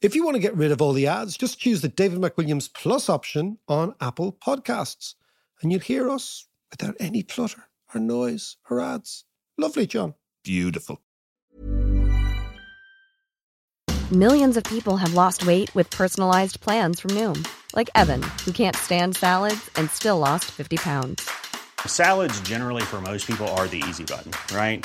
If you want to get rid of all the ads, just choose the David McWilliams Plus option on Apple Podcasts, and you'll hear us without any clutter or noise or ads. Lovely, John. Beautiful. Millions of people have lost weight with personalized plans from Noom, like Evan, who can't stand salads and still lost 50 pounds. Salads, generally, for most people, are the easy button, right?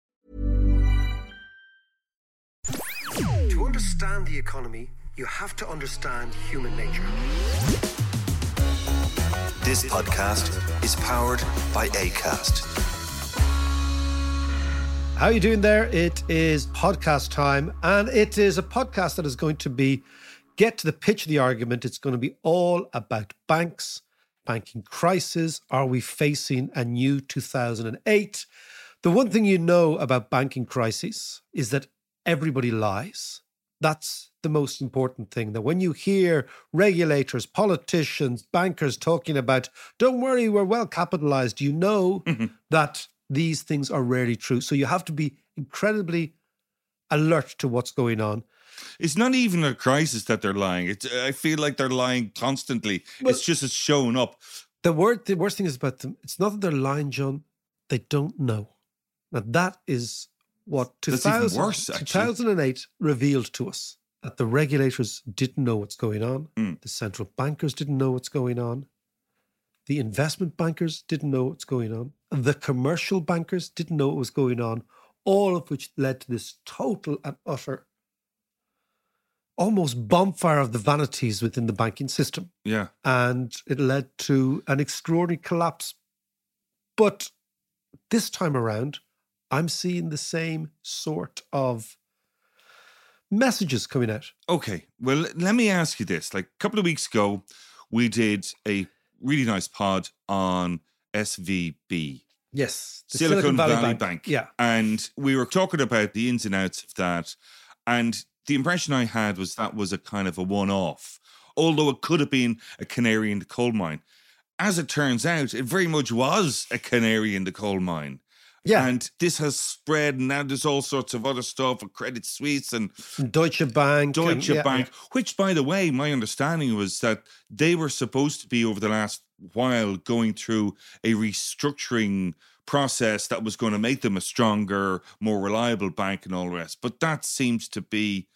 Understand the economy, you have to understand human nature. This podcast is powered by ACAST. How are you doing there? It is podcast time, and it is a podcast that is going to be get to the pitch of the argument. It's going to be all about banks, banking crisis. Are we facing a new 2008? The one thing you know about banking crises is that everybody lies. That's the most important thing. That when you hear regulators, politicians, bankers talking about, don't worry, we're well capitalized, you know mm-hmm. that these things are rarely true. So you have to be incredibly alert to what's going on. It's not even a crisis that they're lying. It's, I feel like they're lying constantly. Well- it's just it's showing up. The word, the worst thing is about them. It's not that they're lying, John. They don't know. Now that is what That's even 2000, worse, 2008 revealed to us that the regulators didn't know what's going on. Mm. The central bankers didn't know what's going on. The investment bankers didn't know what's going on. The commercial bankers didn't know what was going on. All of which led to this total and utter, almost bonfire of the vanities within the banking system Yeah. and it led to an extraordinary collapse. But this time around, I'm seeing the same sort of messages coming out. Okay. Well, let me ask you this. Like a couple of weeks ago, we did a really nice pod on SVB. Yes, the Silicon, Valley, Bank. Yeah, And we were talking about the ins and outs of that. And the impression I had was that was a kind of a one off, although it could have been a canary in the coal mine. As it turns out, it very much was a canary in the coal mine. Yeah. And this has spread, and now there's all sorts of other stuff with Credit Suisse and And Deutsche Bank, and- Deutsche yeah, Bank, which, by the way, my understanding was that they were supposed to be over the last while going through a restructuring process that was going to make them a stronger, more reliable bank and all the rest. But that seems to be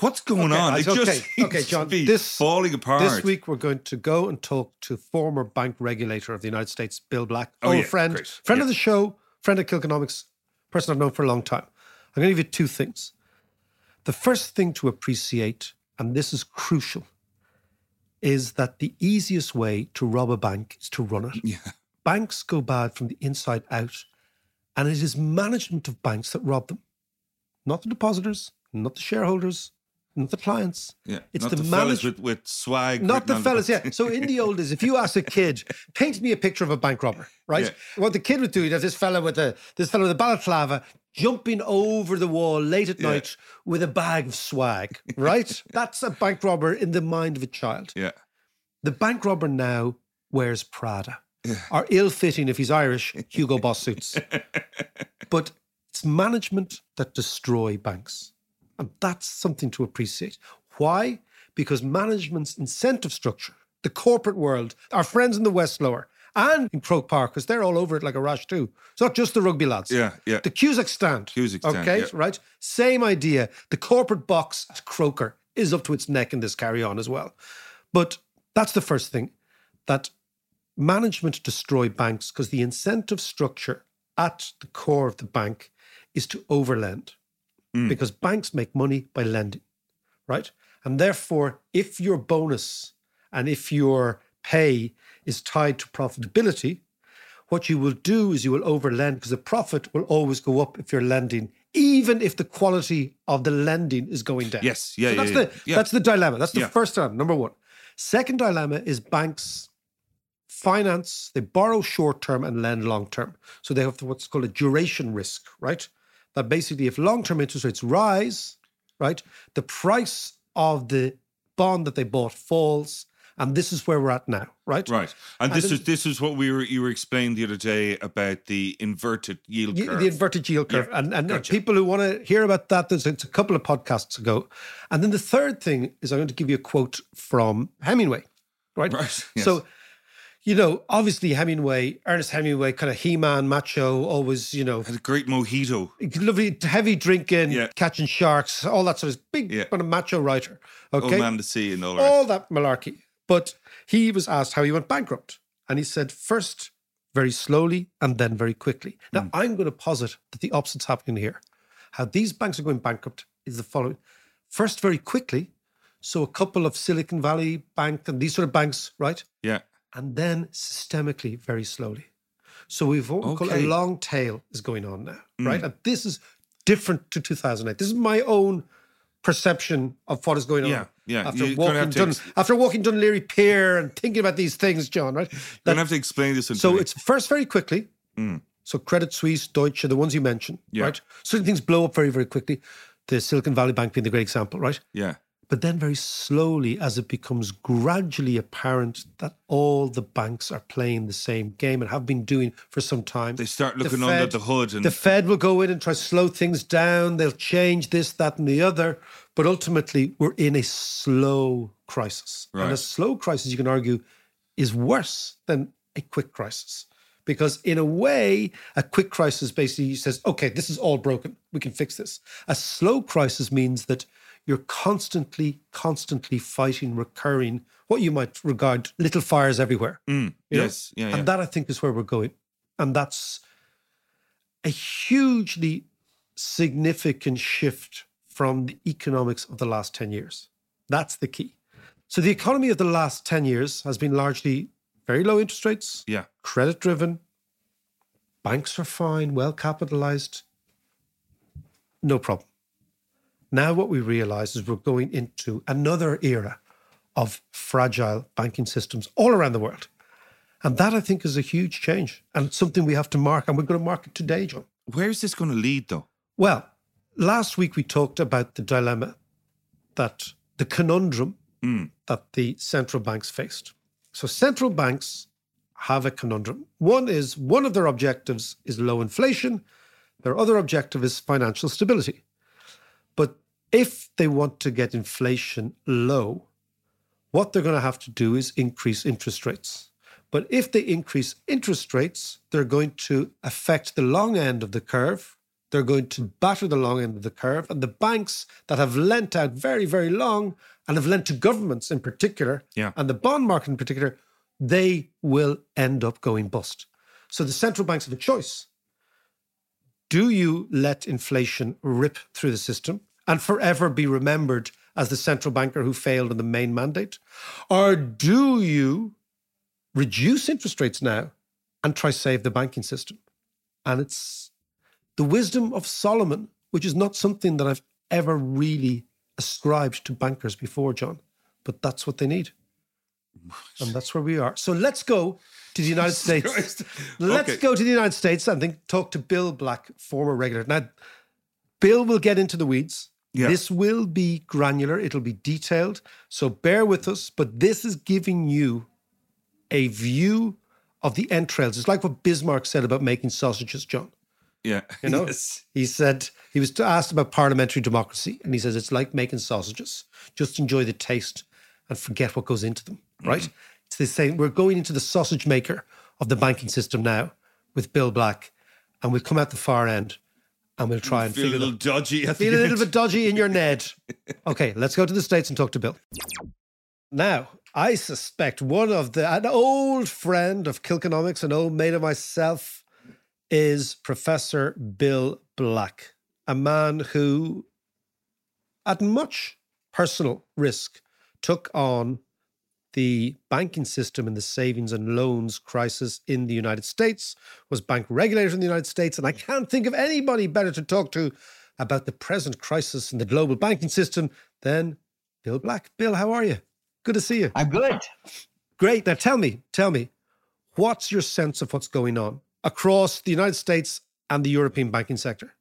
what's going Okay, on. It okay, just seems okay, John, to be this- falling apart. This week, we're going to go and talk to former bank regulator of the United States, Bill Black. Oh, oh old yeah, friend, great. friend Yeah. of the show, friend of Kilkenomics, person I've known for a long time. I'm going to give you two things. The first thing to appreciate, and this is crucial, is that the easiest way to rob a bank is to run it. Yeah. Banks go bad from the inside out, and it is management of banks that rob them, not the depositors, not the shareholders, not the clients. Yeah, It's the the, fellas with, with swag. Not the fellas, yeah. So in the old days, if you ask a kid, paint me a picture of a bank robber, right? Yeah. What the kid would do, he'd have this fella with a this fella with a balaclava jumping over the wall late at Yeah. night with a bag of swag, right? That's a bank robber in the mind of a child. yeah, The bank robber now wears Prada. Or ill-fitting if he's Irish, Hugo Boss suits. but it's management that destroy banks. And that's something to appreciate. Why? Because management's incentive structure, the corporate world, our friends in the West Lower and in Croke Park, because they're all over it like a rash too. It's not just the rugby lads. yeah, yeah. The Cusack stand. Cusack stand, Okay, yeah. right? Same idea. The corporate box at Croker is up to its neck in this carry on as well. But that's the first thing that management destroy banks because the incentive structure at the core of the bank is to overlend. Mm. because banks make money by lending, right? And therefore, if your bonus and if your pay is tied to profitability, what you will do is you will overlend because the profit will always go up if you're lending, even if the quality of the lending is going down. Yes, yeah, So yeah, that's yeah, the yeah. that's the dilemma. That's the first dilemma. Number one. Second dilemma is banks finance, they borrow short term and lend long term. So they have what's called a duration risk, right? That basically, if long term interest rates rise, right, the price of the bond that they bought falls. And this is where we're at now, right? Right, and And this is this is what we were you were explaining the other day about the inverted yield curve. The inverted yield curve. Yeah, and and gotcha. people who want to hear about that, there's it's a couple of podcasts ago. And then the third thing is I'm going to give you a quote from Hemingway, right? Right, yes. So, you know, obviously Hemingway, Ernest Hemingway, kind of He-Man, macho, always, you know, Had a great mojito. lovely, heavy drinking, Yeah. catching sharks, all that sort of big Yeah. kind of macho writer. Old Okay. man to see and all the all that malarkey. But he was asked how he went bankrupt. And he said, first, very slowly, and then very quickly. Now, Hmm. I'm going to posit that the opposite's happening here. How these banks are going bankrupt is the following. First, very quickly. So, a couple of Silicon Valley Bank and these sort of banks, right? Yeah, And then systemically, very slowly. So, we've what we call a long tail is going on now, mm. right? And this is different to 2008. This is my own perception of what is going on. Yeah, yeah. After You're walking, Dun, ex- after walking Dunleary Pier and thinking about these things, John, right? you're That- gonna have to explain this. So me. it's first very quickly. Mm. So Credit Suisse, Deutsche, the ones you mentioned, Yeah. right? Certain things blow up very, very quickly. The Silicon Valley Bank being the great example, right? yeah, But then very slowly, as it becomes gradually apparent that all the banks are playing the same game and have been doing for some time. They start the looking under the hood and- the Fed will go in and try to slow things down. They'll change this, that, and the other. But ultimately, we're in a slow crisis. And a slow crisis, you can argue, is worse than a quick crisis. Because in a way, a quick crisis basically says, okay, this is all broken. We can fix this. A slow crisis means that you're constantly, constantly fighting, recurring, what you might regard little fires everywhere. Mm, know? yes, yeah, yeah. And that I think is where we're going. And that's a hugely significant shift from the economics of the last 10 years. That's the key. So the economy of the last 10 years has been largely very low interest rates, yeah. credit driven. Banks are fine, well capitalized. No problem. Now, what we realize is we're going into another era of fragile banking systems all around the world. And that, I think, is a huge change and something we have to mark. And we're going to mark it today, John. Where's this going to lead, though? Well, last week we talked about the dilemma that the conundrum hmm. that the central banks faced. So, central banks have a conundrum. One is one of their objectives is low inflation, their other objective is financial stability. But if they want to get inflation low, what they're going to have to do is increase interest rates. But if they increase interest rates, they're going to affect the long end of the curve. They're going to batter the long end of the curve. And the banks that have lent out very, very long and have lent to governments in particular, Yeah. and the bond market in particular, they will end up going bust. So the central banks have a choice. Do you let inflation rip through the system and forever be remembered as the central banker who failed in the main mandate? Or do you reduce interest rates now and try to save the banking system? And it's the wisdom of Solomon, which is not something that I've ever really ascribed to bankers before, John, but that's what they need. And that's where we are. So let's go to the United States. Christ. Let's Okay. go to the United States and think, talk to Bill Black, former regulator. Now, Bill will get into the weeds. Yeah. This will be granular, it'll be detailed. So bear with us, but this is giving you a view of the entrails. It's like what Bismarck said about making sausages, John. Yeah. You know, Yes. he said he was asked about parliamentary democracy, and he says it's like making sausages. Just enjoy the taste and forget what goes into them. Right? Mm-hmm. It's the same. We're going into the sausage maker of the banking system now with Bill Black, and we'll come out the far end, and we'll try and Feel a little dodgy at Feel a little bit dodgy in your Ned. Okay, let's go to the states and talk to Bill. Now, I suspect one of the an old friend of Kilkenomics, an old mate of myself, is Professor Bill Black. a man who, at much personal risk, took on the banking system and the savings and loans crisis in the United States, was bank regulator in the United States. And I can't think of anybody better to talk to about the present crisis in the global banking system than Bill Black. Bill, how are you? Good to see you. I'm good. Great. Now tell me, tell me, what's your sense of what's going on across the United States and the European banking sector?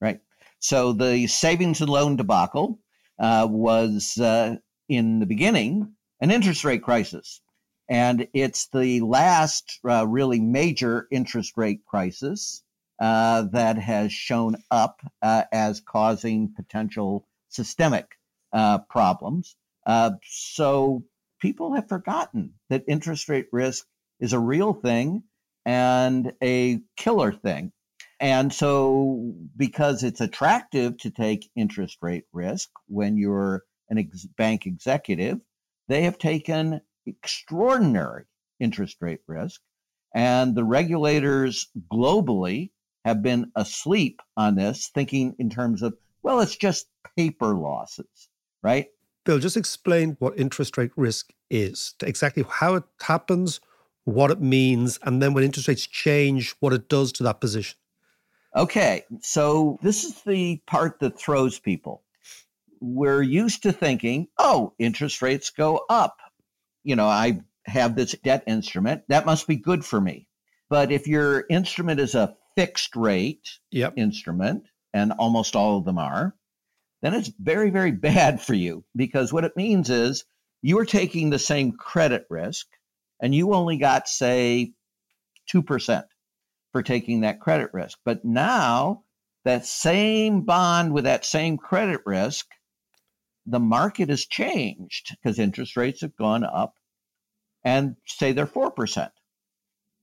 Right. So the savings and loan debacle uh, was uh, in the beginning an interest rate crisis. And it's the last uh, really major interest rate crisis uh, that has shown up uh, as causing potential systemic uh, problems. Uh, so people have forgotten that interest rate risk is a real thing and a killer thing. And so, because it's attractive to take interest rate risk when you're an ex- bank executive, they have taken extraordinary interest rate risk. And the regulators globally have been asleep on this, thinking in terms of, well, it's just paper losses, right? Bill, just explain what interest rate risk is, exactly how it happens, what it means, and then when interest rates change, what it does to that position. Okay, so this is the part that throws people. We're used to thinking, oh, interest rates go up. You know, I have this debt instrument, that must be good for me. But if your instrument is a fixed rate yep. instrument, and almost all of them are, then it's very, very bad for you because what it means is you are taking the same credit risk and you only got, say, 2% for taking that credit risk. But now, that same bond with that same credit risk, the market has changed because interest rates have gone up and say they're 4%.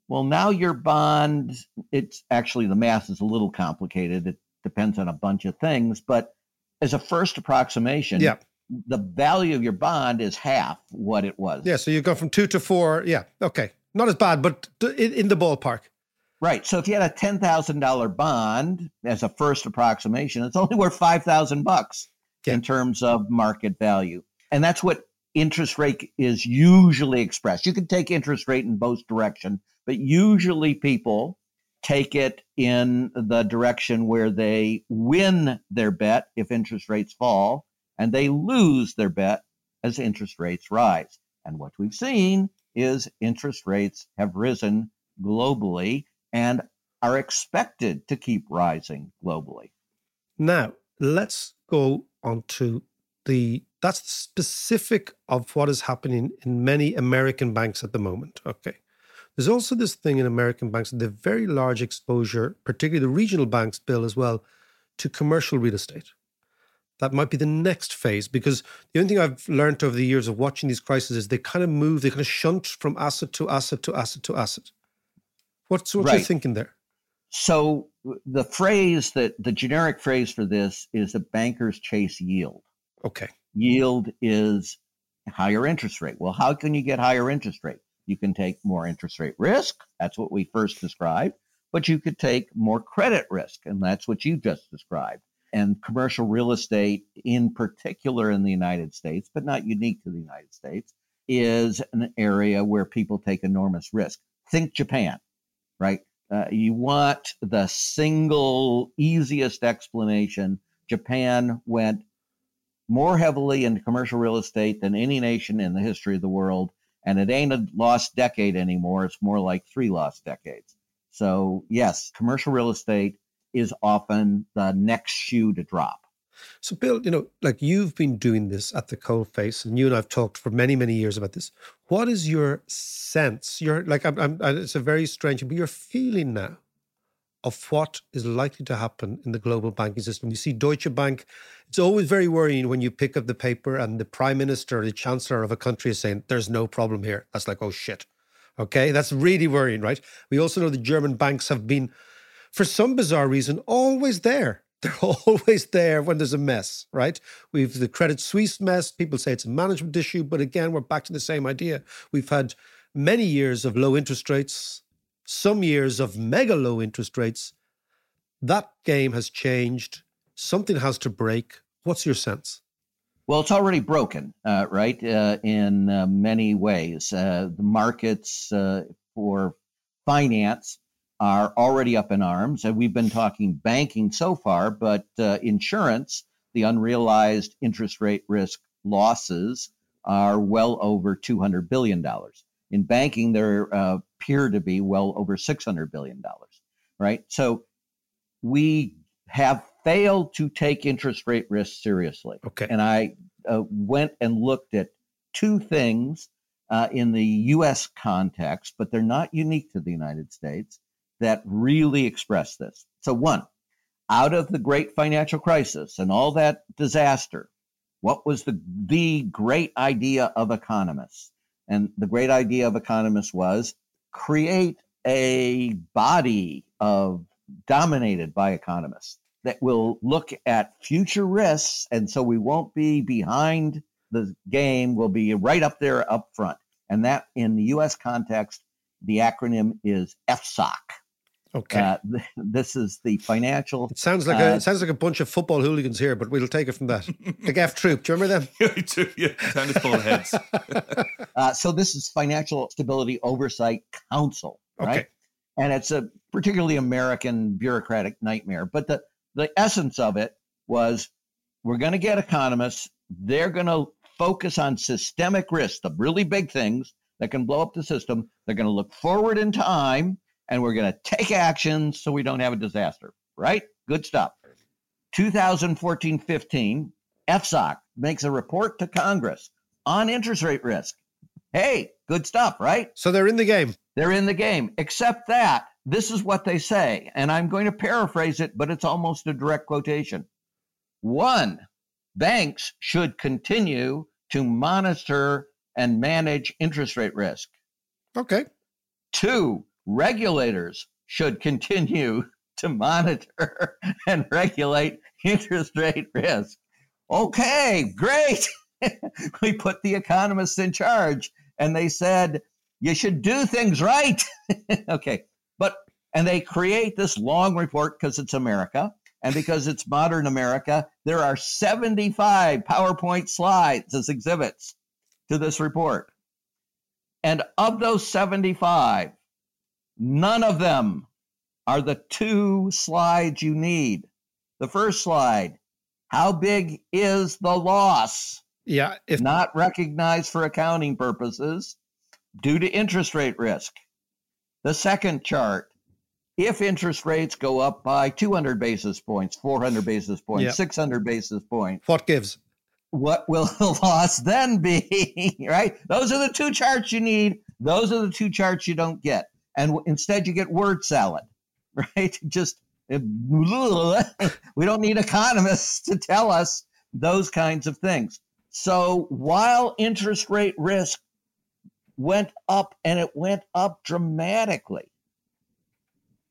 Well, now your bond, it's actually the math is a little complicated. It depends on a bunch of things, but as a first approximation, yeah. the value of your bond is half what it was. Yeah, so you go from two to four. Yeah, okay. Not as bad, but in, in the ballpark. Right. So if you had a ten thousand dollar bond as a first approximation, it's only worth five thousand bucks in terms of market value, and that's what interest rate is usually expressed. You can take interest rate in both direction, but usually people take it in the direction where they win their bet if interest rates fall and they lose their bet as interest rates rise. And what we've seen is interest rates have risen globally and are expected to keep rising globally. Now, let's go on to the that's specific of what is happening in many American banks at the moment. Okay. There's also this thing in American banks, the very large exposure, particularly the regional banks, Bill, as well, to commercial real estate. That might be the next phase because the only thing I've learned over the years of watching these crises is they kind of move, they kind of shunt from asset to asset to asset to asset. What's what right. you thinking there? So the phrase that the generic phrase for this is that bankers chase yield. Okay. Yield is higher interest rate. Well, how can you get higher interest rate? You can take more interest rate risk. That's what we first described. But you could take more credit risk, and that's what you just described. And commercial real estate, in particular in the United States, but not unique to the United States, is an area where people take enormous risk. Think Japan, right? Uh, you want the single easiest explanation. Japan went more heavily into commercial real estate than any nation in the history of the world and it ain't a lost decade anymore. It's more like three lost decades. So, yes, commercial real estate is often the next shoe to drop. So, Bill, you know, like you've been doing this at the cold face, and you and I've talked for many, many years about this. What is your sense? You're like, I'm, I'm, it's a very strange, but you're feeling now of what is likely to happen in the global banking system. You see Deutsche Bank, it's always very worrying when you pick up the paper and the prime minister or the chancellor of a country is saying, there's no problem here. That's like, oh shit. Okay, that's really worrying, right? We also know the German banks have been, for some bizarre reason, always there. They're always there when there's a mess, right? We've the Credit Suisse mess. People say it's a management issue, but again, we're back to the same idea. We've had many years of low interest rates some years of mega low interest rates. That game has changed. Something has to break. What's your sense? Well, it's already broken, uh, right? Uh, in uh, many ways, uh, the markets uh, for finance are already up in arms, and we've been talking banking so far, but uh, insurance, the unrealized interest rate risk losses are well over two hundred billion dollars. In banking, there appear to be well over six hundred billion dollars, right? So we have failed to take interest rate risk seriously. Okay. And I uh, went and looked at two things uh, in the US context, but they're not unique to the United States, that really express this. So, one, out of the great financial crisis and all that disaster, what was the, the great idea of economists? And the great idea of economists was create a body of dominated by economists that will look at future risks. And so we won't be behind the game, we'll be right up there up front. And that in the US context, the acronym is FSOC. Okay. Uh, this is the financial. It sounds like a uh, it sounds like a bunch of football hooligans here, but we'll take it from that. the Gaff Troop, do you remember them? yeah, tennis ball heads. Uh, so this is Financial Stability Oversight Council, right? Okay. And it's a particularly American bureaucratic nightmare. But the the essence of it was we're going to get economists. They're going to focus on systemic risks, the really big things that can blow up the system. They're going to look forward in time and we're going to take action so we don't have a disaster, right? Good stuff. 2014 15, FSOC makes a report to Congress on interest rate risk. Hey, good stuff, right? So they're in the game. They're in the game, except that this is what they say, and I'm going to paraphrase it, but it's almost a direct quotation. One, banks should continue to monitor and manage interest rate risk. Okay. Two, regulators should continue to monitor and regulate interest rate risk. Okay, great. we put the economists in charge and they said, you should do things right. okay. But, and they create this long report because it's America and because it's modern America. There are 75 PowerPoint slides as exhibits to this report. And of those 75, none of them are the two slides you need. The first slide, how big is the loss? Yeah. If Not recognized for accounting purposes due to interest rate risk. The second chart, if interest rates go up by 200 basis points, 400 basis points, Yeah. 600 basis points, what gives? what will the loss then be? right? Those are the two charts you need. Those are the two charts you don't get. And instead, you get word salad, right? Just eh, we don't need economists to tell us those kinds of things. So while interest rate risk went up and it went up dramatically,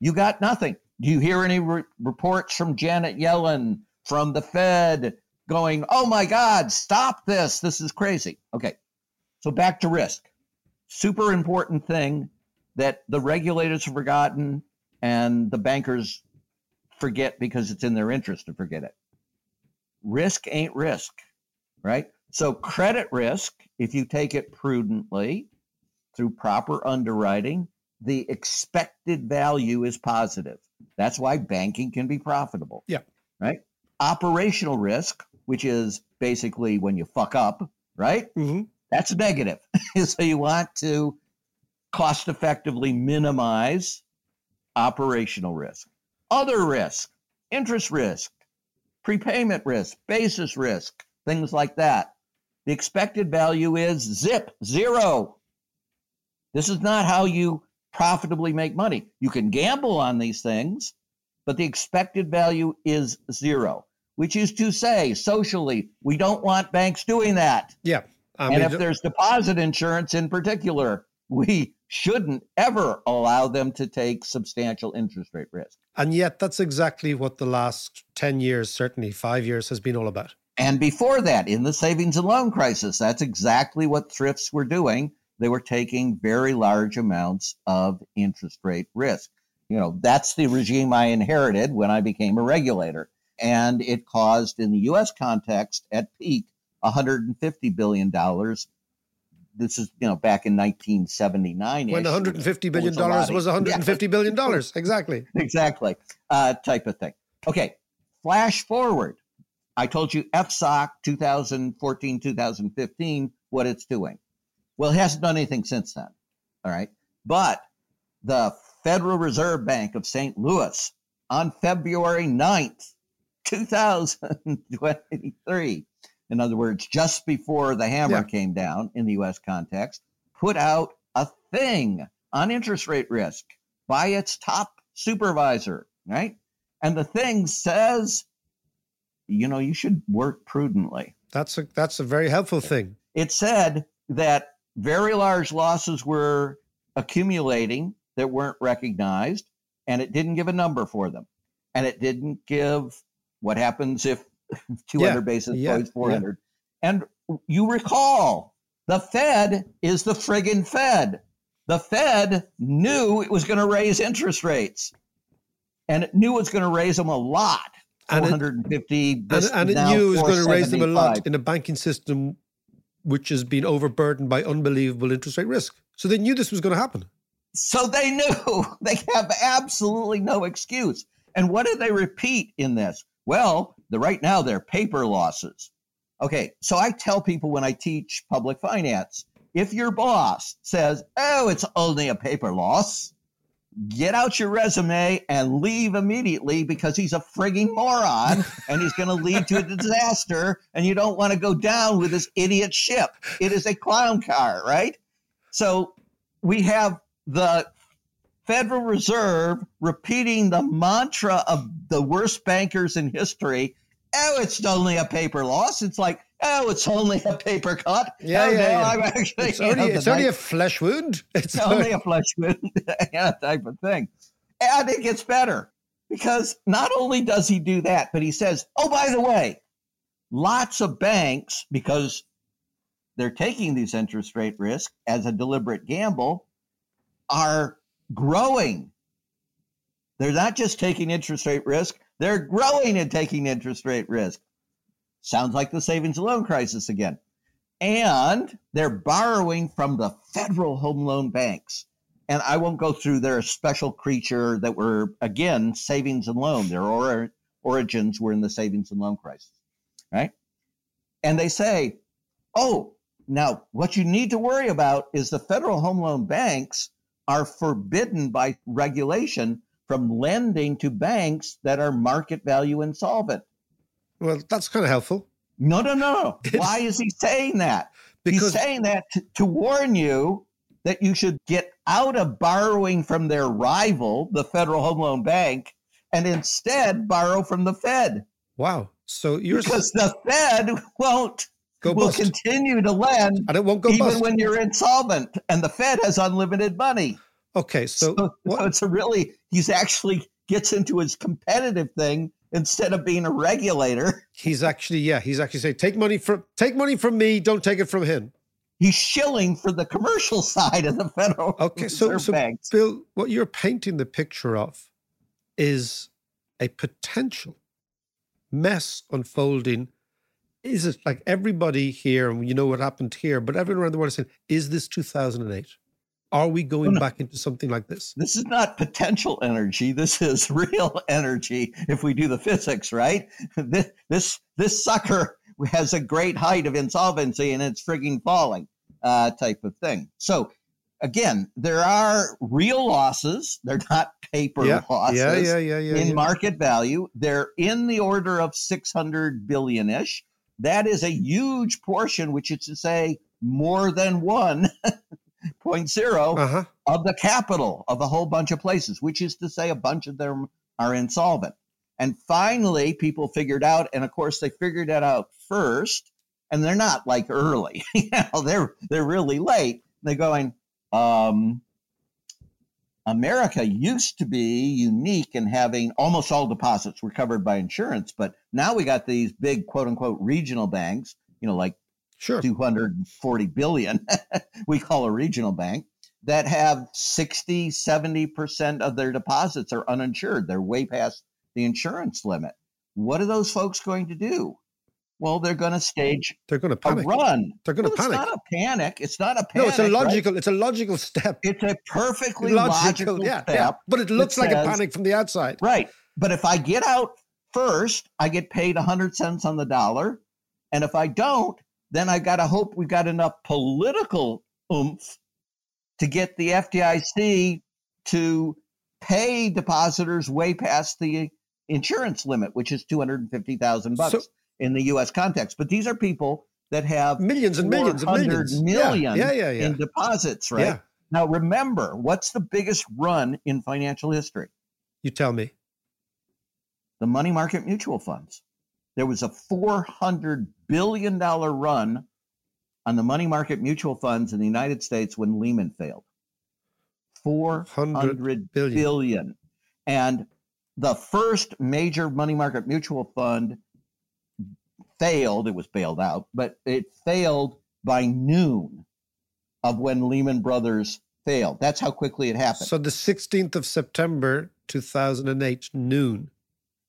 you got nothing. Do you hear any re- reports from Janet Yellen, from the Fed, going, oh my God, stop this. This is crazy. Okay. So back to risk. Super important thing that the regulators have forgotten and the bankers forget because it's in their interest to forget it. Risk ain't risk, right? So credit risk, if you take it prudently through proper underwriting, the expected value is positive. That's why banking can be profitable. Yeah. Right? Operational risk, which is basically when you fuck up, right? hmm That's negative. so you want to cost effectively minimize operational risk. Other risk, interest risk, prepayment risk, basis risk, things like that. The expected value is zip, zero. This is not how you profitably make money. You can gamble on these things, but the expected value is zero, which is to say, socially, we don't want banks doing that. Yeah. I and mean, if there's deposit insurance in particular, we shouldn't ever allow them to take substantial interest rate risk. and yet that's exactly what the last 10 years, certainly five years, has been all about. And before that, in the savings and loan crisis, that's exactly what thrifts were doing. They were taking very large amounts of interest rate risk. You know, that's the regime I inherited when I became a regulator. And it caused, in the US context, at peak, $150 billion. This is, you know, back in 1979. When 150 billion dollars was 150 billion dollars, exactly, exactly, uh, type of thing. Okay, flash forward. I told you FSOC 2014, 2015, what it's doing. Well, it hasn't done anything since then. All right. But the Federal Reserve Bank of St. Louis on February 9th, 2023, in other words, just before the hammer yeah. came down in the US context, put out a thing on interest rate risk by its top supervisor, right? And the thing says, you know, you should work prudently. That's a that's a very helpful thing. It said that very large losses were accumulating that weren't recognized, and it didn't give a number for them. And it didn't give what happens if 200 yeah, basis yeah, points, 400. Yeah. And you recall the Fed is the friggin' Fed. The Fed knew it was going to raise interest rates and it knew it was going to raise them a lot. 450 and it, and, and it knew it was going to raise them a lot in a banking system which has been overburdened by unbelievable interest rate risk. So they knew this was going to happen. So they knew they have absolutely no excuse. And what did they repeat in this? Well, the right now they're paper losses. Okay, so I tell people when I teach public finance, if your boss says, "Oh, it's only a paper loss," get out your resume and leave immediately because he's a frigging moron and he's going to lead to a disaster and you don't want to go down with this idiot ship. It is a clown car, right? So we have the Federal Reserve repeating the mantra of the worst bankers in history. Oh, it's only a paper loss. It's like, oh, it's only a paper cut. Yeah, oh, yeah, no, yeah. I'm actually, it's only, know, it's only a flesh wound. It's, it's only a flesh wound, yeah, type of thing. And it gets better because not only does he do that, but he says, oh, by the way, lots of banks, because they're taking these interest rate risks as a deliberate gamble, are growing. They're not just taking interest rate risk, they're growing and taking interest rate risk. Sounds like the savings and loan crisis again. And they're borrowing from the federal home loan banks. And I won't go through their special creature that were, again, savings and loan. Their or- origins were in the savings and loan crisis, right? And they say, oh, now what you need to worry about is the federal home loan banks are forbidden by regulation from lending to banks that are market value insolvent. Well, that's kind of helpful. No, no, no. Why is he saying that? Because He's saying that to, to warn you that you should get out of borrowing from their rival, the Federal Home Loan Bank, and instead borrow from the Fed. Wow. So you're because the Fed won't go will continue to lend and it won't go even bust. when you're insolvent, and the Fed has unlimited money. Okay, so, so, so it's a really he's actually gets into his competitive thing instead of being a regulator. He's actually, yeah, he's actually saying, take money from take money from me, don't take it from him. He's shilling for the commercial side of the federal. Okay, so, so banks. Bill, what you're painting the picture of is a potential mess unfolding. Is it like everybody here, you know what happened here, but everyone around the world is saying, is this 2008? Are we going back into something like this? This is not potential energy. This is real energy. If we do the physics right, this this, this sucker has a great height of insolvency and it's frigging falling, uh, type of thing. So again, there are real losses. They're not paper yeah, losses yeah, yeah, yeah, yeah, in yeah. market value. They're in the order of 600 billion ish. That is a huge portion, which is to say more than one 0.0 uh-huh. of the capital of a whole bunch of places, which is to say a bunch of them are insolvent. And finally, people figured out, and of course, they figured it out first, and they're not like early. you know, they're they're really late. They're going. Um, America used to be unique in having almost all deposits were covered by insurance, but now we got these big quote unquote regional banks, you know, like Sure. 240 billion, we call a regional bank, that have 60, 70% of their deposits are uninsured. They're way past the insurance limit. What are those folks going to do? Well, they're going to stage They're going to a panic. run. They're going to Well, panic. It's not a panic. It's not a panic. no, it's a right? logical. It's a logical step. It's a perfectly logical, yeah, step. yeah. But it looks like a panic from the outside. Right. But if I get out first, I get paid 100 cents on the dollar. And if I don't, then I got to hope we've got enough political oomph to get the FDIC to pay depositors way past the insurance limit, which is 250,000 bucks So- in the US context. But these are people that have Millions and millions and 400 millions. million Yeah, yeah, yeah. in deposits, right? Now remember, what's the biggest run in financial history? You tell me. the money market mutual funds. There was a $400 billion run on the money market mutual funds in the United States when Lehman failed. 400 billion. billion. And the first major money market mutual fund failed. It was bailed out, but it failed by noon of when Lehman Brothers failed. That's how quickly it happened. So the 16th of September 2008 noon.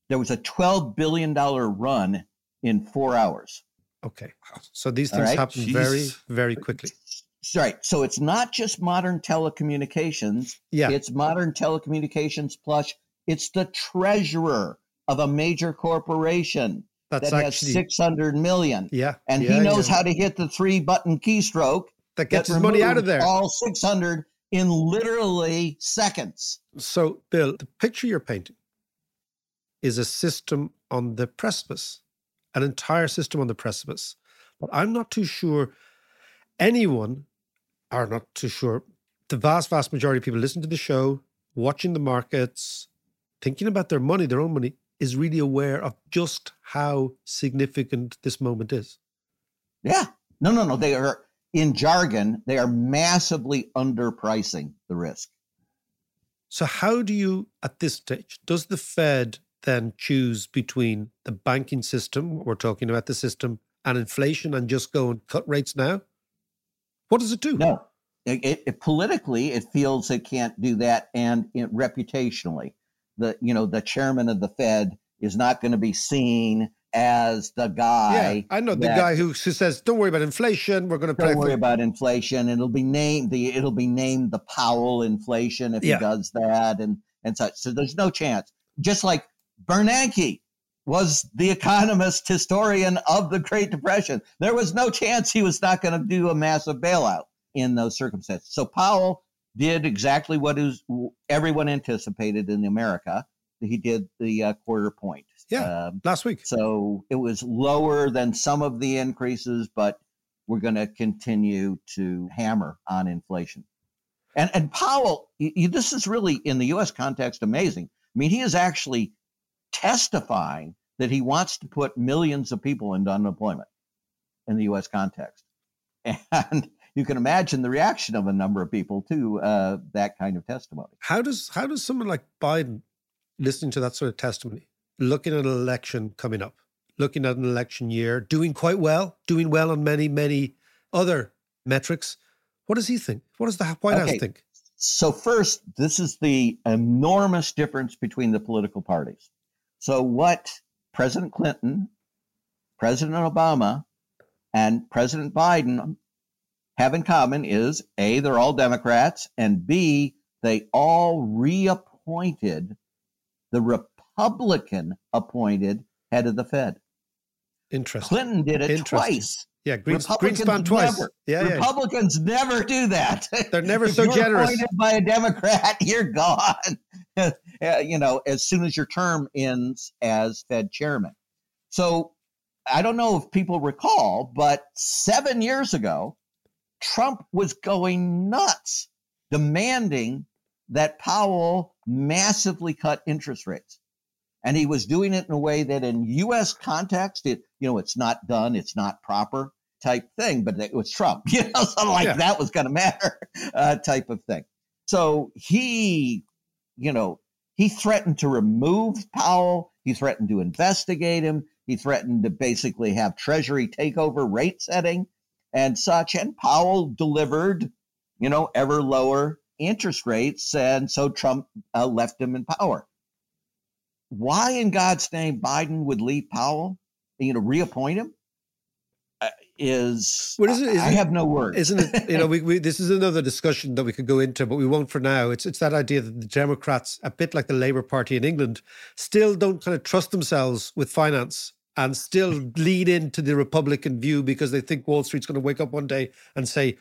there was a $12 billion run in four hours. Okay. So these things right. happen very, very quickly. Right. So it's not just modern telecommunications. Yeah. It's modern telecommunications plus it's the treasurer of a major corporation That's that actually has 600 million. yeah. And yeah, he knows yeah. how to hit the three button keystroke that gets that his money out of there. All 600 in literally seconds. So, Bill, the picture you're painting is a system on the precipice, an entire system on the precipice. But I'm not too sure anyone, are not too sure, the vast, vast majority of people listening to the show, watching the markets, thinking about their money, their own money, is really aware of just how significant this moment is. Yeah. No, no, no. They are, in jargon, they are massively underpricing the risk. So, how do you, at this stage, does the Fed then choose between the banking system, we're talking about the system, and inflation and just go and cut rates now? What does it do? No, it, it- it- politically, it feels it can't do that, and it, reputationally, the you know the chairman of the Fed is not going to be seen as the guy. yeah. I know the that- guy who, who says, don't worry about inflation, we're going to Don't worry for about inflation. It'll be named the it'll be named the Powell inflation if Yeah. he does that, and and such. So there's no chance. Just like Bernanke was the economist historian of the Great Depression, there was no chance he was not going to do a massive bailout in those circumstances. So Powell did exactly what is everyone anticipated in America. He did the uh, quarter point. Yeah. Um, last week. so it was lower than some of the increases, but we're going to continue to hammer on inflation. And and Powell, y- this is really in the U.S. context amazing. I mean, he is actually testifying that he wants to put millions of people into unemployment in the U.S. context, and you can imagine the reaction of a number of people to uh, that kind of testimony. How does how does someone like Biden, listening to that sort of testimony, looking at an election coming up, looking at an election year, doing quite well, doing well on many many other metrics, what does he think? What does the White House think? So first, this is the enormous difference between the political parties. So what President Clinton, President Obama, and President Biden have in common is A, they're all Democrats, and B, they all reappointed the Republican appointed head of the Fed. Interesting. Clinton did it twice. Yeah, Greens, Republicans Greenspan twice. never- yeah, yeah. Republicans never do that. They're never so you're generous. appointed by a Democrat, you're gone. Uh, you know, as soon as your term ends as Fed chairman. So I don't know if people recall, but seven years ago, Trump was going nuts, demanding that Powell massively cut interest rates. And he was doing it in a way that, in U.S. context, it you know it's not done, it's not proper type thing. But it was Trump, you know, so like Yeah. that was going to matter uh, type of thing. So he, you know, he threatened to remove Powell. He threatened to investigate him. He threatened to basically have Treasury take over rate setting and such. And Powell delivered you know, ever lower interest rates. And so Trump uh, left him in power. Why in God's name Biden would leave Powell, you know, reappoint him? Uh, is What is it? Isn't I have no words. Isn't it? You know, we, we this is another discussion that we could go into, but we won't for now. It's it's that idea that the Democrats, a bit like the Labour Party in England, still don't kind of trust themselves with finance and still lean into the Republican view because they think Wall Street's going to wake up one day and say,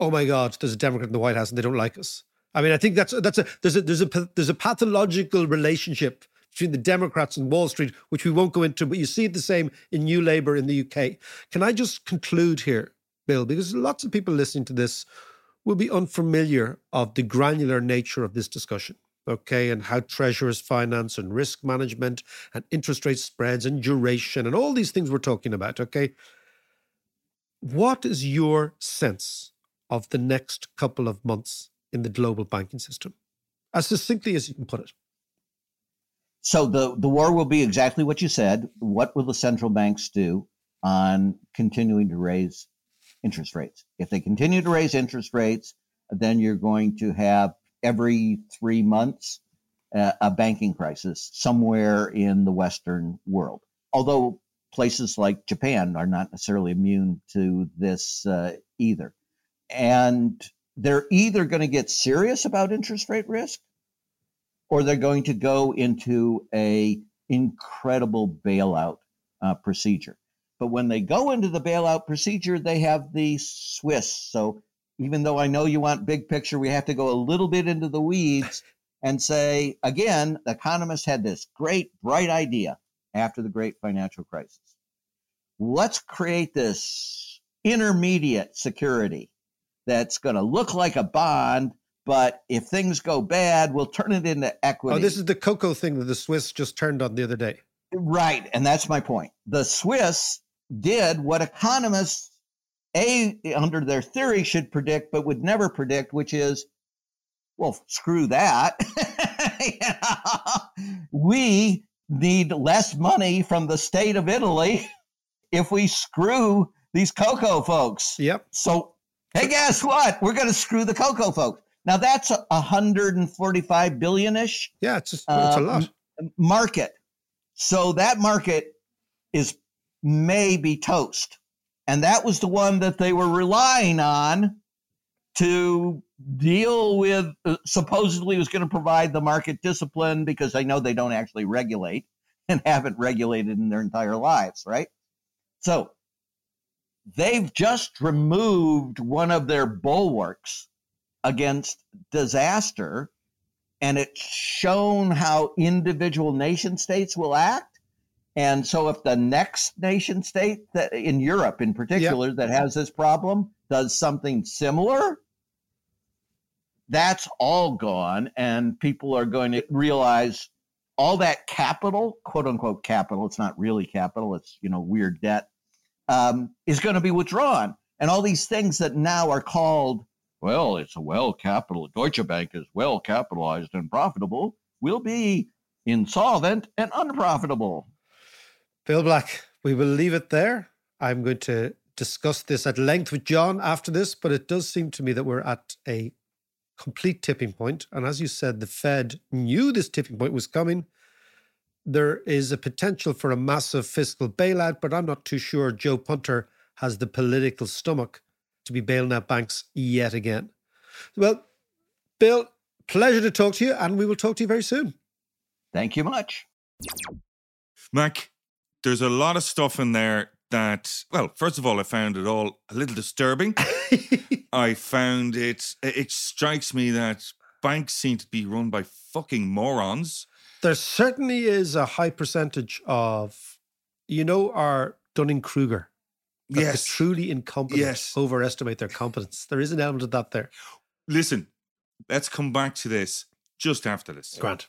"Oh my God, there's a Democrat in the White House and they don't like us." I mean, I think that's that's a there's a there's a there's a pathological relationship between the Democrats and Wall Street, which we won't go into, but you see the same in New Labour in the UK. Can I just conclude here, Bill? Because lots of people listening to this will be unfamiliar of the granular nature of this discussion. Okay, and how treasurers finance and risk management and interest rate spreads and duration and all these things we're talking about. Okay. What is your sense of the next couple of months in the global banking system? As succinctly as you can put it. So the, the war will be exactly what you said. What will the central banks do on continuing to raise interest rates? If they continue to raise interest rates, then you're going to have every three months uh, a banking crisis somewhere in the Western world. Although places like Japan are not necessarily immune to this uh, either. And they're either going to get serious about interest rate risk or they're going to go into a incredible bailout uh, procedure. But when they go into the bailout procedure, they have the Swiss. So even though I know you want big picture, we have to go a little bit into the weeds and say again, the economists had this great, bright idea after the great financial crisis. Let's create this intermediate security that's going to look like a bond, but if things go bad, we'll turn it into equity. Oh, this is the CoCo thing that the Swiss just turned on the other day. Right. And that's my point. The Swiss did what economists, A, under their theory, should predict, but would never predict, which is, well, screw that. we need less money from the state of Italy if we screw these CoCo folks. Yep. So, hey, guess what? We're going to screw the CoCo folks. Now, that's a 145 billion ish Yeah, it's just, it's a Uh, lot. market. So that market is maybe toast. And that was the one that they were relying on to deal with, uh, supposedly was going to provide the market discipline because I know they don't actually regulate and haven't regulated in their entire lives, right? So they've just removed one of their bulwarks against disaster and it's shown how individual nation states will act. And so, if the next nation state that in Europe, in particular, that has this problem does something similar, that's all gone, and people are going to realize all that capital, quote unquote capital, it's not really capital, it's you know weird debt, um, is going to be withdrawn, and all these things that now are called well, it's a well capital. Deutsche Bank is well capitalized and profitable. Will be insolvent and unprofitable. Bill Black, we will leave it there. I'm going to discuss this at length with John after this, but it does seem to me that we're at a complete tipping point. And as you said, the Fed knew this tipping point was coming. There is a potential for a massive fiscal bailout, but I'm not too sure Joe Punter has the political stomach to be bailing out banks yet again. Well, Bill, pleasure to talk to you, and we will talk to you very soon. Thank you much. Mac, there's a lot of stuff in there that, well, first of all, I found it all a little disturbing. I found it, it strikes me that banks seem to be run by fucking morons. There certainly is a high percentage of, you know, our Dunning Kruger. that the Yes. truly incompetent Yes. overestimate their competence. There is an element of that there. Listen, let's come back to this just after this. Grant.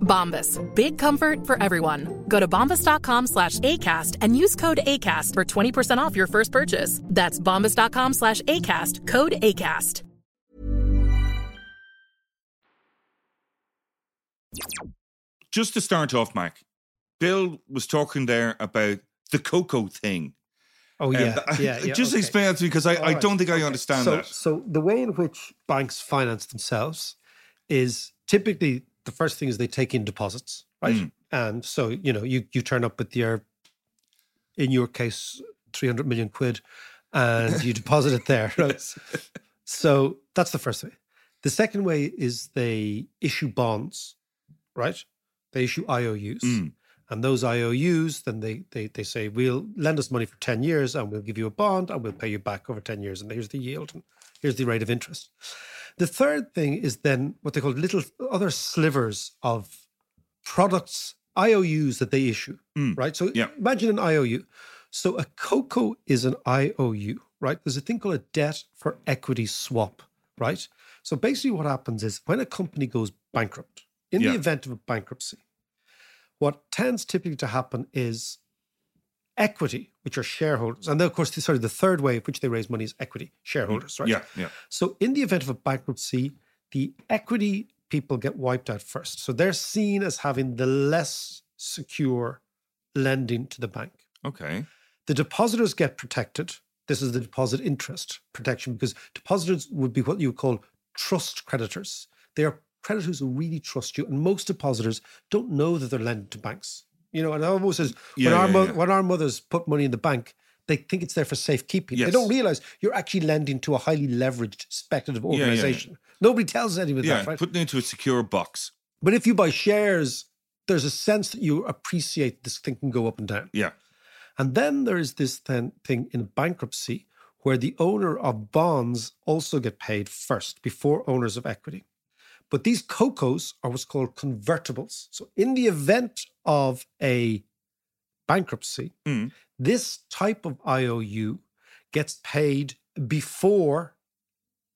Bombas. Big comfort for everyone. Go to bombas.com slash ACAST and use code ACAST for 20% off your first purchase. That's bombas.com slash ACAST. Code ACAST. Just to start off, Mark, Bill was talking there about the CoCo thing. Oh Um, yeah, th- yeah, yeah. Just okay. explain that to me because I, I right, don't think I okay. understand so, that. So the way in which banks finance themselves is typically the first thing is they take in deposits, right? Mm. And so you know you you turn up with your, in your case, three hundred million quid, and you deposit it there, right? So that's the first way. The second way is they issue bonds, right? They issue IOUs. Mm. And those IOUs, then they, they they say, we'll lend us money for 10 years and we'll give you a bond and we'll pay you back over 10 years. And here's the yield and here's the rate of interest. The third thing is then what they call little other slivers of products, IOUs that they issue, Mm. right? So Yeah. imagine an IOU. So a COCO is an IOU, right? There's a thing called a debt for equity swap, right? So basically what happens is when a company goes bankrupt, in Yeah. the event of a bankruptcy, what tends typically to happen is equity, which are shareholders. And then, of course, the- sorry, the third way of which they raise money is equity, shareholders, right? Yeah, yeah. So in the event of a bankruptcy, the equity people get wiped out first. So they're seen as having the less secure lending to the bank. Okay. The depositors get protected. This is the deposit interest protection because depositors would be what you would call trust creditors. They are creditors who really trust you, and most depositors don't know that they're lending to banks. You know, and I almost says when Yeah, our mo- yeah. when our mothers put money in the bank, they think it's there for safekeeping. They don't realize you're actually lending to a highly leveraged speculative Yeah, yeah, yeah. organization. Nobody tells anyone Yeah, that, right? putting it into a secure box. But if you buy shares, there's a sense that you appreciate this thing can go up and down. Yeah. And then there is this then thing in bankruptcy where the owner of bonds also get paid first before owners of equity. But these COCOs are what's called convertibles. So in the event of a bankruptcy, Mm. this type of IOU gets paid before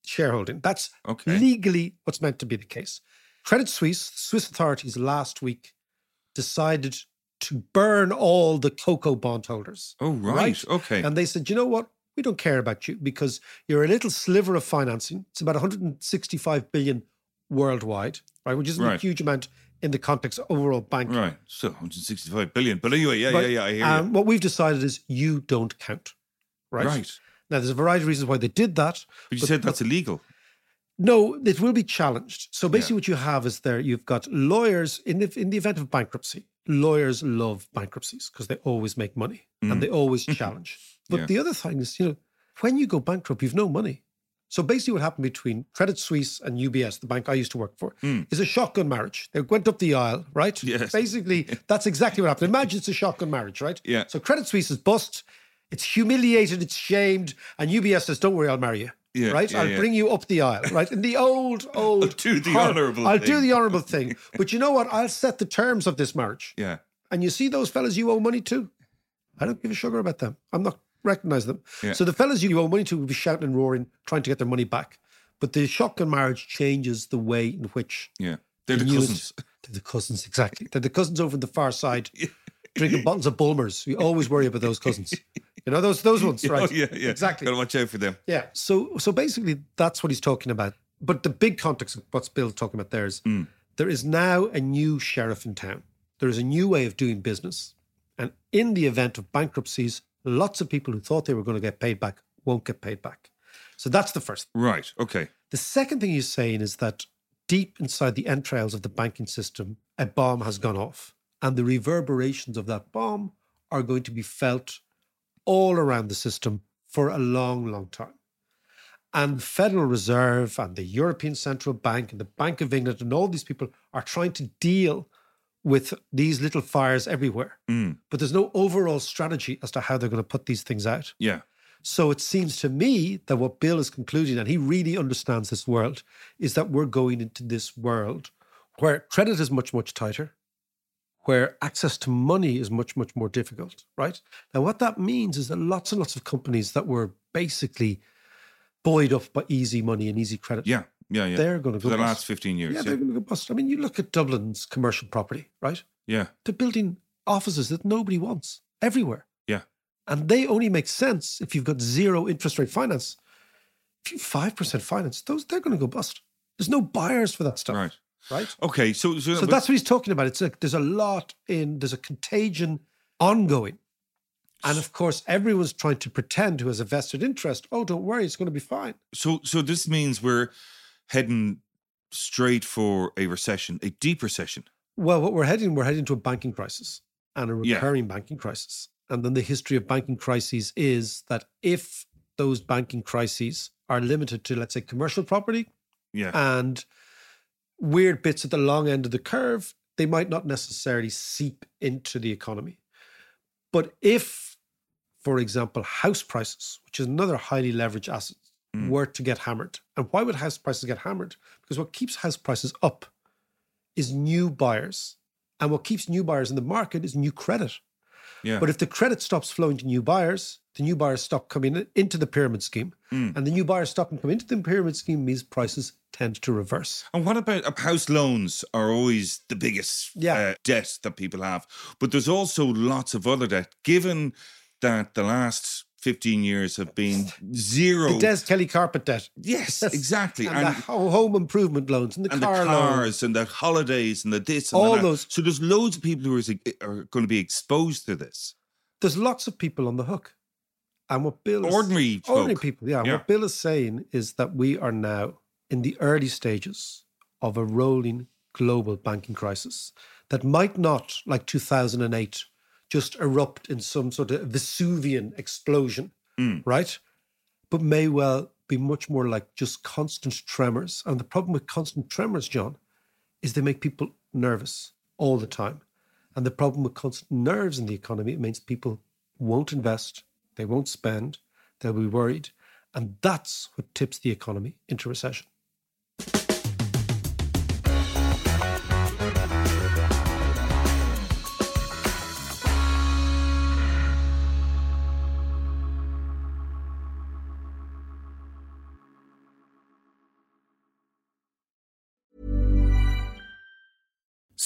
shareholding. That's Okay. legally what's meant to be the case. Credit Suisse, Swiss authorities last week decided to burn all the CoCo bondholders. Oh, right. Okay. And they said, you know what? We don't care about you because you're a little sliver of financing. It's about 165 billion worldwide, right? Which isn't a huge amount in the context of overall banking. Right. So 165 billion. But anyway, yeah, But, yeah, yeah. I hear um, What we've decided is you don't count, right? Right. Now, there's a variety of reasons why they did that. But you said that's illegal. No, it will be challenged. So basically, what you have is there you've got lawyers in the in the event of bankruptcy. Lawyers love bankruptcies because they always make money and they always challenge. But Yeah. the other thing is, you know, when you go bankrupt, you've no money. So basically, what happened between Credit Suisse and UBS, the bank I used to work for, hmm. is a shotgun marriage. They went up the aisle, right? Yes. Basically, that's exactly what happened. Imagine it's a shotgun marriage, right? Yeah. So Credit Suisse is bust. It's humiliated. It's shamed. And UBS says, "Don't worry, I'll marry you." Yeah, right. yeah, I'll yeah. bring you up the aisle. Right. In the old, old. do the honourable I'll do the honourable thing. But you know what? I'll set the terms of this marriage. Yeah. And you see those fellas you owe money to? I don't give a sugar about them. I'm not recognizing them. Yeah. So the fellas you owe money to will be shouting and roaring, trying to get their money back. But the shotgun marriage changes the way in which Yeah. They're the cousins. They're the cousins, exactly. They're the cousins over on the far side, drinking bottles of Bulmers. We always worry about those cousins. You know those those ones, right? Oh, yeah, yeah. Exactly. Gotta watch out for them. Yeah. So so basically that's what he's talking about. But the big context of what's Bill talking about there is mm. There is now a new sheriff in town. There is a new way of doing business. And in the event of bankruptcies, lots of people who thought they were going to get paid back won't get paid back. So that's the first. Right. Okay. The second thing he's saying is that deep inside the entrails of the banking system, a bomb has gone off. And the reverberations of that bomb are going to be felt all around the system for a long, long time. And the Federal Reserve and the European Central Bank and the Bank of England and all these people are trying to deal with these little fires everywhere. Mm. But there's no overall strategy as to how they're going to put these things out. Yeah. So it seems to me that what Bill is concluding, and he really understands this world, is that we're going into this world where credit is much, much tighter, where access to money is much, much more difficult, right? Now, what that means is that lots and lots of companies that were basically buoyed up by easy money and easy credit. Yeah. Yeah. Yeah. They're going to For go the bust. last 15 years. Yeah, Yeah. they're going to go bust. I mean, you look at Dublin's commercial property, right? Yeah. They're building offices that nobody wants everywhere. Yeah. And they only make sense if you've got zero interest rate finance. If you five percent finance, those they're going to go bust. There's no buyers for that stuff. Right. Right. Okay. So, so, So that's what he's talking about. It's like there's a lot in there's a contagion ongoing. And of course, everyone's trying to pretend who has a vested interest. Oh, don't worry, it's going to be fine. so, so this means we're heading straight for a recession, a deep recession. Well, what we're heading, we're heading to a banking crisis and a Yeah. recurring banking crisis. And then the history of banking crises is that if those banking crises are limited to, let's say, commercial property Yeah. and weird bits at the long end of the curve, they might not necessarily seep into the economy. But if, for example, house prices, which is another highly leveraged asset, Mm. were to get hammered, and why would house prices get hammered? Because what keeps house prices up is new buyers. And what keeps new buyers in the market is new credit. yeah. But if the credit stops flowing to new buyers, the new buyers stop coming into the pyramid scheme. Mm. And the new buyers stop and come into the pyramid scheme means prices tend to reverse. And what about uh, house loans are always the biggest Yeah. uh, debt that people have. But there's also lots of other debt. Given that the last 15 years have been zero. The Des Kelly carpet debt. yes, exactly. And, the home improvement loans and the and car loans. cars and the holidays and the this and All the that. those- So there's loads of people who are, are going to be exposed to this. There's lots of people on the hook. And what Bill is, Ordinary ordinary people, yeah. Yeah. What Bill is saying is that we are now in the early stages of a rolling global banking crisis that might not, like 2008, just erupt in some sort of Vesuvian explosion, Mm. right? But may well be much more like just constant tremors. And the problem with constant tremors, John, is they make people nervous all the time. And the problem with constant nerves in the economy, it means people won't invest, they won't spend, they'll be worried. And that's what tips the economy into recession.